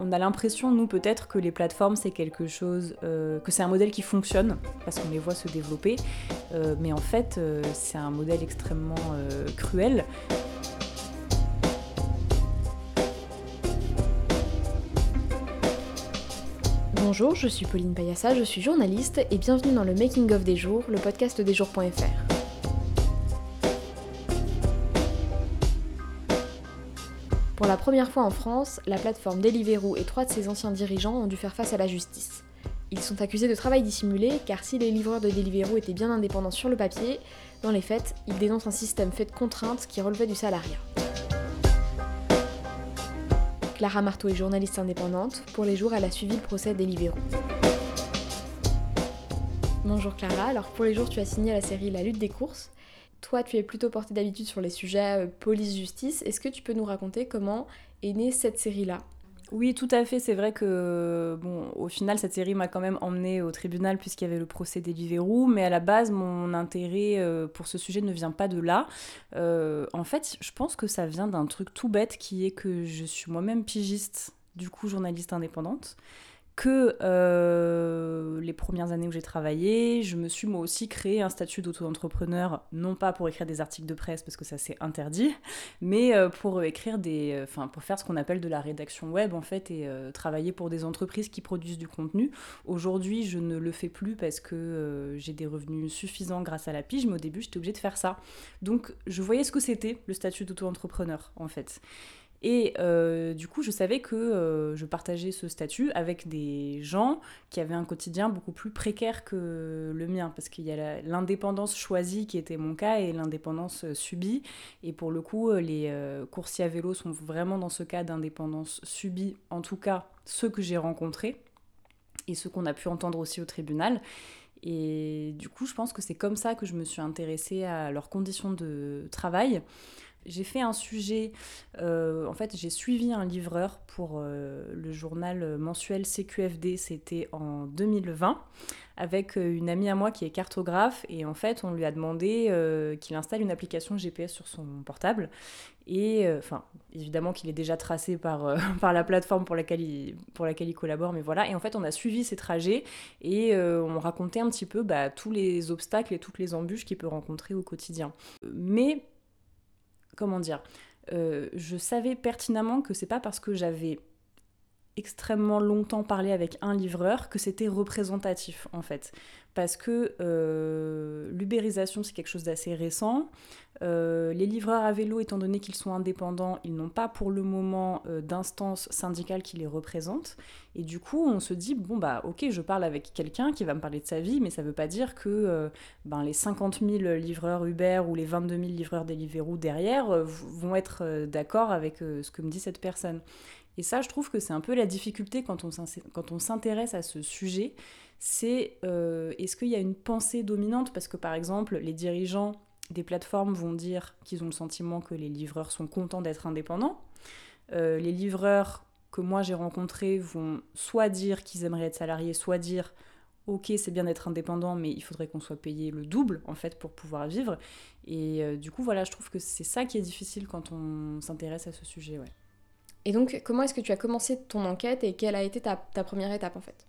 on a l'impression, nous peut-être, que les plateformes c'est quelque chose, que c'est un modèle qui fonctionne, parce qu'on les voit se développer, mais en fait c'est un modèle extrêmement cruel. Bonjour, je suis Pauline Payassa, je suis journaliste et bienvenue dans le Making of des jours, le podcast des jours.fr. Pour la première fois en France, la plateforme Deliveroo et trois de ses anciens dirigeants ont dû faire face à la justice. Ils sont accusés de travail dissimulé car si les livreurs de Deliveroo étaient bien indépendants sur le papier, dans les faits, ils dénoncent un système fait de contraintes qui relevait du salariat. Clara Marteau est journaliste indépendante. Pour les jours, elle a suivi le procès Deliveroo. Bonjour Clara, alors pour les jours, tu as signé la série La lutte des courses. Toi, tu es plutôt portée d'habitude sur les sujets euh, police-justice. Est-ce que tu peux nous raconter comment est née cette série-là? Oui, tout à fait. C'est vrai que, bon, au final, cette série m'a quand même emmenée au tribunal puisqu'il y avait le procès Deliveroo. Mais à la base, mon intérêt euh, pour ce sujet ne vient pas de là. Euh, en fait, je pense que ça vient d'un truc tout bête qui est que je suis moi-même pigiste, du coup journaliste indépendante que les premières années où j'ai travaillé, je me suis moi aussi créé un statut d'auto-entrepreneur, non pas pour écrire des articles de presse parce que ça c'est interdit, mais euh, pour écrire des, euh, enfin pour faire ce qu'on appelle de la rédaction web en fait et travailler pour des entreprises qui produisent du contenu. Aujourd'hui, je ne le fais plus parce que j'ai des revenus suffisants grâce à la pige, mais au début j'étais obligée de faire ça. Donc je voyais ce que c'était le statut d'auto-entrepreneur en fait. Et euh, du coup, je savais que euh, je partageais ce statut avec des gens qui avaient un quotidien beaucoup plus précaire que le mien, parce qu'il y a l'indépendance choisie qui était mon cas et l'indépendance euh, subie. Et pour le coup, les coursiers à vélo sont vraiment dans ce cas d'indépendance subie, en tout cas ceux que j'ai rencontrés et ceux qu'on a pu entendre aussi au tribunal. Et du coup, je pense que c'est comme ça que je me suis intéressée à leurs conditions de travail. J'ai fait un sujet, euh, en fait j'ai suivi un livreur pour euh, le journal mensuel CQFD, c'était en 2020, avec euh, une amie à moi qui est cartographe, et en fait on lui a demandé qu'il installe une application GPS sur son portable, et enfin évidemment qu'il est déjà tracé par, par la plateforme pour laquelle, il, pour laquelle il collabore, mais voilà, et en fait on a suivi ses trajets, et on racontait un petit peu bah, tous les obstacles et toutes les embûches qu'il peut rencontrer au quotidien. Mais comment dire, euh, je savais pertinemment que c'est pas parce que j'avais extrêmement longtemps parlé avec un livreur que c'était représentatif en fait. Parce que euh, l'ubérisation c'est quelque chose d'assez récent. Euh, les livreurs à vélo étant donné qu'ils sont indépendants ils n'ont pas pour le moment d'instance syndicale qui les représente. Et du coup on se dit bon bah ok je parle avec quelqu'un qui va me parler de sa vie mais ça veut pas dire que ben, les 50 000 livreurs Uber ou les 22 000 livreurs Deliveroo derrière vont être d'accord avec ce que me dit cette personne et ça, je trouve que c'est un peu la difficulté quand on s'intéresse à ce sujet, c'est euh, est-ce qu'il y a une pensée dominante? Parce que par exemple, les dirigeants des plateformes vont dire qu'ils ont le sentiment que les livreurs sont contents d'être indépendants. Euh, les livreurs que moi j'ai rencontrés vont soit dire qu'ils aimeraient être salariés, soit dire ok c'est bien d'être indépendant mais il faudrait qu'on soit payé le double en fait pour pouvoir vivre. Et euh, du coup voilà, je trouve que c'est ça qui est difficile quand on s'intéresse à ce sujet. Et donc, comment est-ce que tu as commencé ton enquête et quelle a été ta, première étape en fait?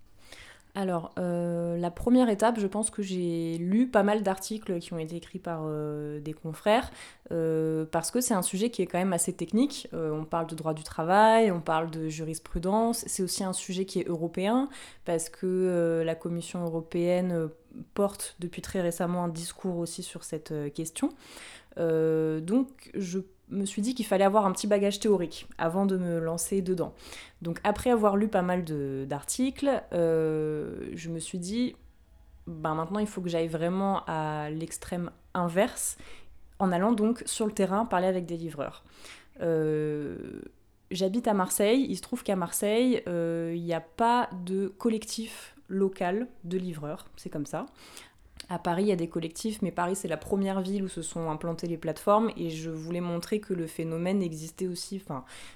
Alors, euh, la première étape, je pense que j'ai lu pas mal d'articles qui ont été écrits par euh, des confrères, euh, parce que c'est un sujet qui est quand même assez technique. on parle de droit du travail, on parle de jurisprudence, c'est aussi un sujet qui est européen, parce que la Commission européenne porte depuis très récemment un discours aussi sur cette question. donc, je me suis dit qu'il fallait avoir un petit bagage théorique avant de me lancer dedans. Donc après avoir lu pas mal d'articles, euh, je me suis dit, ben maintenant il faut que j'aille vraiment à l'extrême inverse, en allant donc sur le terrain parler avec des livreurs. Euh, j'habite à Marseille, il se trouve qu'à Marseille, euh, il n'y a pas de collectif local de livreurs, c'est comme ça. À Paris, il y a des collectifs, mais Paris, c'est la première ville où se sont implantées les plateformes et je voulais montrer que le phénomène existait aussi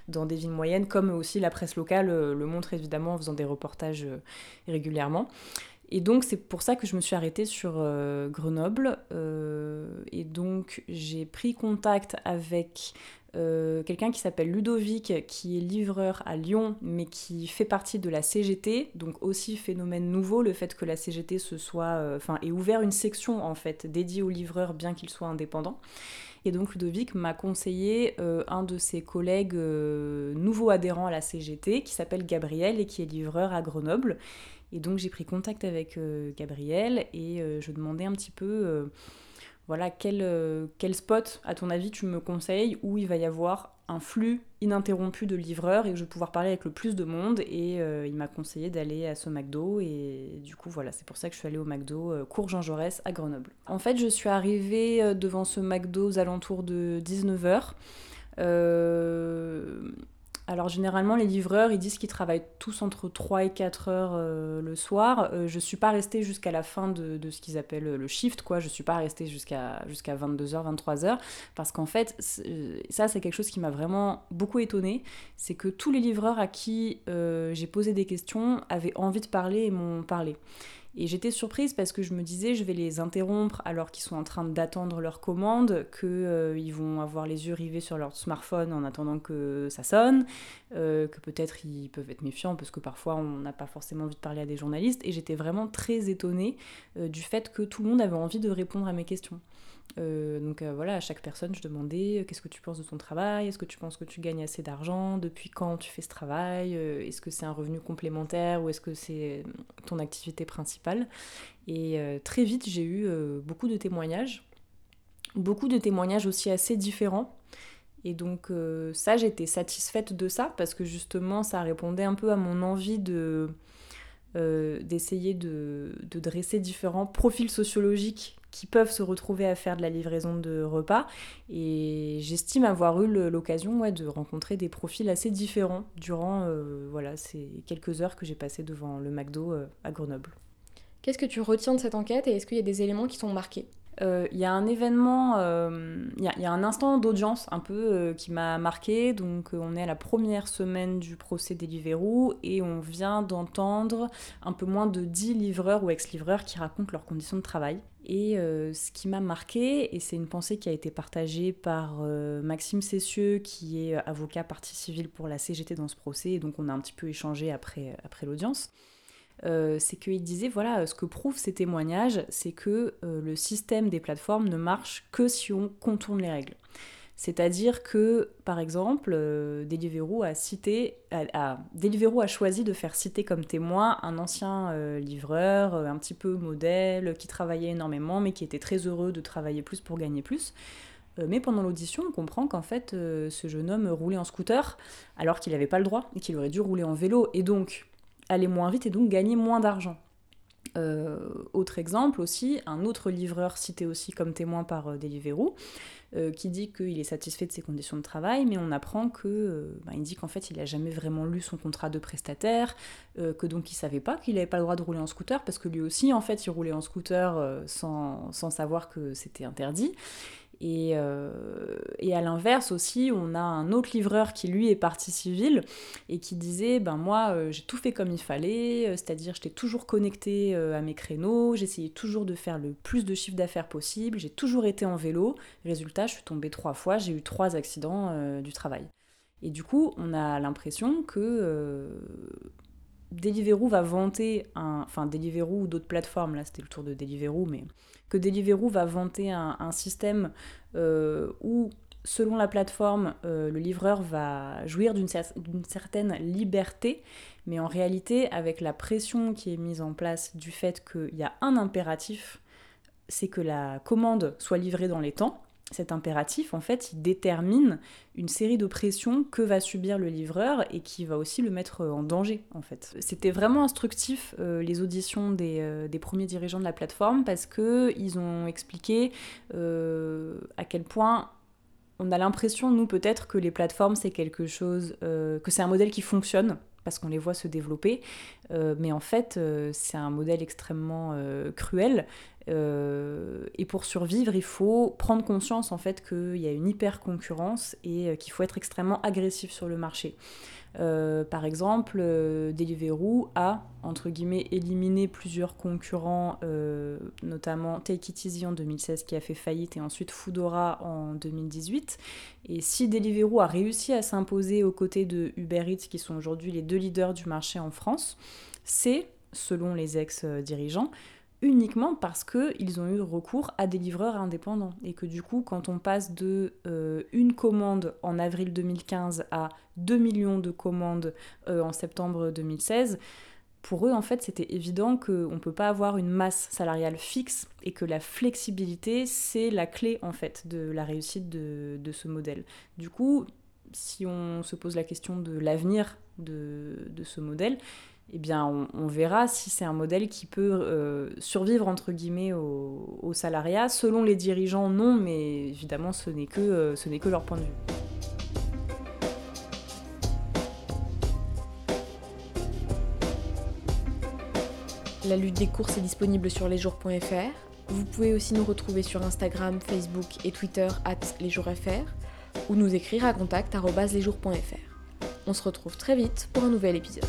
dans des villes moyennes, comme aussi la presse locale euh, le montre évidemment en faisant des reportages euh, régulièrement. Et donc c'est pour ça que je me suis arrêtée sur euh, Grenoble. et donc j'ai pris contact avec euh, quelqu'un qui s'appelle Ludovic, qui est livreur à Lyon, mais qui fait partie de la CGT, donc aussi phénomène nouveau, le fait que la CGT se soit, euh, enfin, ait ouvert une section en fait dédiée aux livreurs, bien qu'ils soient indépendants. Et donc Ludovic m'a conseillé euh, un de ses collègues nouveaux adhérents à la CGT, qui s'appelle Gabriel et qui est livreur à Grenoble. Et donc j'ai pris contact avec Gabriel et je demandais un petit peu voilà, quel, euh, quel spot, à ton avis, tu me conseilles où il va y avoir un flux ininterrompu de livreurs et que je vais pouvoir parler avec le plus de monde. Et euh, il m'a conseillé d'aller à ce McDo. Et du coup, voilà, c'est pour ça que je suis allée au McDo euh, Cours Jean Jaurès à Grenoble. En fait, je suis arrivée devant ce McDo aux alentours de 19h. Alors généralement les livreurs ils disent qu'ils travaillent tous entre 3 et 4 heures euh, le soir. Je euh, je suis pas restée jusqu'à la fin de, ce qu'ils appellent le shift quoi. Je suis pas restée jusqu'à jusqu'à 22h, 23h parce qu'en fait ça c'est quelque chose qui m'a vraiment beaucoup étonnée. C'est que tous les livreurs à qui euh, j'ai posé des questions avaient envie de parler et m'ont parlé. Et j'étais surprise parce que je me disais, je vais les interrompre alors qu'ils sont en train d'attendre leur commande, qu'ils euh, vont avoir les yeux rivés sur leur smartphone en attendant que ça sonne, euh, que peut-être ils peuvent être méfiants parce que parfois on n'a pas forcément envie de parler à des journalistes. Et j'étais vraiment très étonnée euh, du fait que tout le monde avait envie de répondre à mes questions. Euh, donc euh, voilà, à chaque personne, je demandais euh, qu'est-ce que tu penses de ton travail? Est-ce que tu penses que tu gagnes assez d'argent? Depuis quand tu fais ce travail? Est-ce que c'est un revenu complémentaire ou est-ce que c'est ton activité principale? Et très vite, j'ai eu beaucoup de témoignages, beaucoup de témoignages aussi assez différents. Et donc ça, j'étais satisfaite de ça parce que justement, ça répondait un peu à mon envie de d'essayer de, de, dresser différents profils sociologiques qui peuvent se retrouver à faire de la livraison de repas. Et j'estime avoir eu l'occasion de rencontrer des profils assez différents durant euh, voilà, ces quelques heures que j'ai passées devant le McDo euh, à Grenoble. Qu'est-ce que tu retiens de cette enquête et est-ce qu'il y a des éléments qui sont marqués? Il y a un événement, il y, a un instant d'audience un peu qui m'a marqué. Donc, on est à la première semaine du procès des Deliveroo et on vient d'entendre un peu moins de 10 livreurs ou ex-livreurs qui racontent leurs conditions de travail. Et euh, ce qui m'a marqué, et c'est une pensée qui a été partagée par euh, Maxime Cessieux, qui est avocat partie civile pour la CGT dans ce procès, et donc on a un petit peu échangé après l'audience, euh, c'est qu'il disait, voilà, ce que prouvent ces témoignages, c'est que le système des plateformes ne marche que si on contourne les règles. C'est-à-dire que, par exemple, euh, Deliveroo a cité, Deliveroo a choisi de faire citer comme témoin un ancien euh, livreur, euh, un petit peu modèle, qui travaillait énormément, mais qui était très heureux de travailler plus pour gagner plus. mais pendant l'audition, on comprend qu'en fait, ce jeune homme roulait en scooter alors qu'il n'avait pas le droit et qu'il aurait dû rouler en vélo et donc aller moins vite et donc gagner moins d'argent. autre exemple aussi, un autre livreur cité aussi comme témoin par Deliveroo, euh, qui dit qu'il est satisfait de ses conditions de travail, mais on apprend que euh, bah, dit qu'en fait il n'a jamais vraiment lu son contrat de prestataire, euh, que donc il savait pas qu'il n'avait pas le droit de rouler en scooter parce que lui aussi en fait il roulait en scooter sans, savoir que c'était interdit. Euh, et, à l'inverse aussi, on a un autre livreur qui lui est parti civil et qui disait ben moi euh, j'ai tout fait comme il fallait, euh, c'est-à-dire j'étais toujours connecté à mes créneaux, j'essayais toujours de faire le plus de chiffre d'affaires possible, j'ai toujours été en vélo. Résultat, je suis tombée trois fois, j'ai eu trois accidents du travail. Et du coup, on a l'impression que Deliveroo va vanter un. Enfin, Deliveroo ou d'autres plateformes, là c'était le tour de Deliveroo, mais que va vanter un, système euh, où, selon la plateforme, euh, le livreur va jouir d'une certaine liberté, mais en réalité, avec la pression qui est mise en place du fait qu'il y a un impératif, c'est que la commande soit livrée dans les temps cet impératif, en fait, il détermine une série de pressions que va subir le livreur et qui va aussi le mettre en danger, en fait. C'était vraiment instructif, euh, les auditions euh, des, premiers dirigeants de la plateforme, parce qu'ils ont expliqué euh, à quel point on a l'impression, nous, peut-être, que les plateformes, c'est quelque chose, que c'est un modèle qui fonctionne, parce qu'on les voit se développer. Mais en fait, c'est un modèle extrêmement cruel et pour survivre, il faut prendre conscience en fait qu'il y a une hyper concurrence et qu'il faut être extrêmement agressif sur le marché. Euh, par exemple, euh, Deliveroo a, entre guillemets, éliminé plusieurs concurrents, euh, notamment Take It Easy en 2016 qui a fait faillite et ensuite Foodora en 2018. Et si Deliveroo a réussi à s'imposer aux côtés de Uber Eats, qui sont aujourd'hui les deux leaders du marché en France, c'est, selon les ex-dirigeants, uniquement parce qu'ils ont eu recours à des livreurs indépendants. Et que du coup, quand on passe de euh, une commande en avril 2015 à 2 millions de commandes euh, en septembre 2016, pour eux, en fait, c'était évident qu'on ne peut pas avoir une masse salariale fixe et que la flexibilité, c'est la clé, en fait, de la réussite de, de, ce modèle. Du coup, si on se pose la question de l'avenir de, de ce modèle, eh bien, on, verra si c'est un modèle qui peut euh, survivre entre guillemets au, salariat. Selon les dirigeants, non, mais évidemment, ce n'est que, euh, ce n'est que leur point de vue. La lutte des courses est disponible sur lesjours.fr. Vous pouvez aussi nous retrouver sur Instagram, Facebook et Twitter at lesjoursfr ou nous écrire à contact.lesjours.fr. On se retrouve très vite pour un nouvel épisode.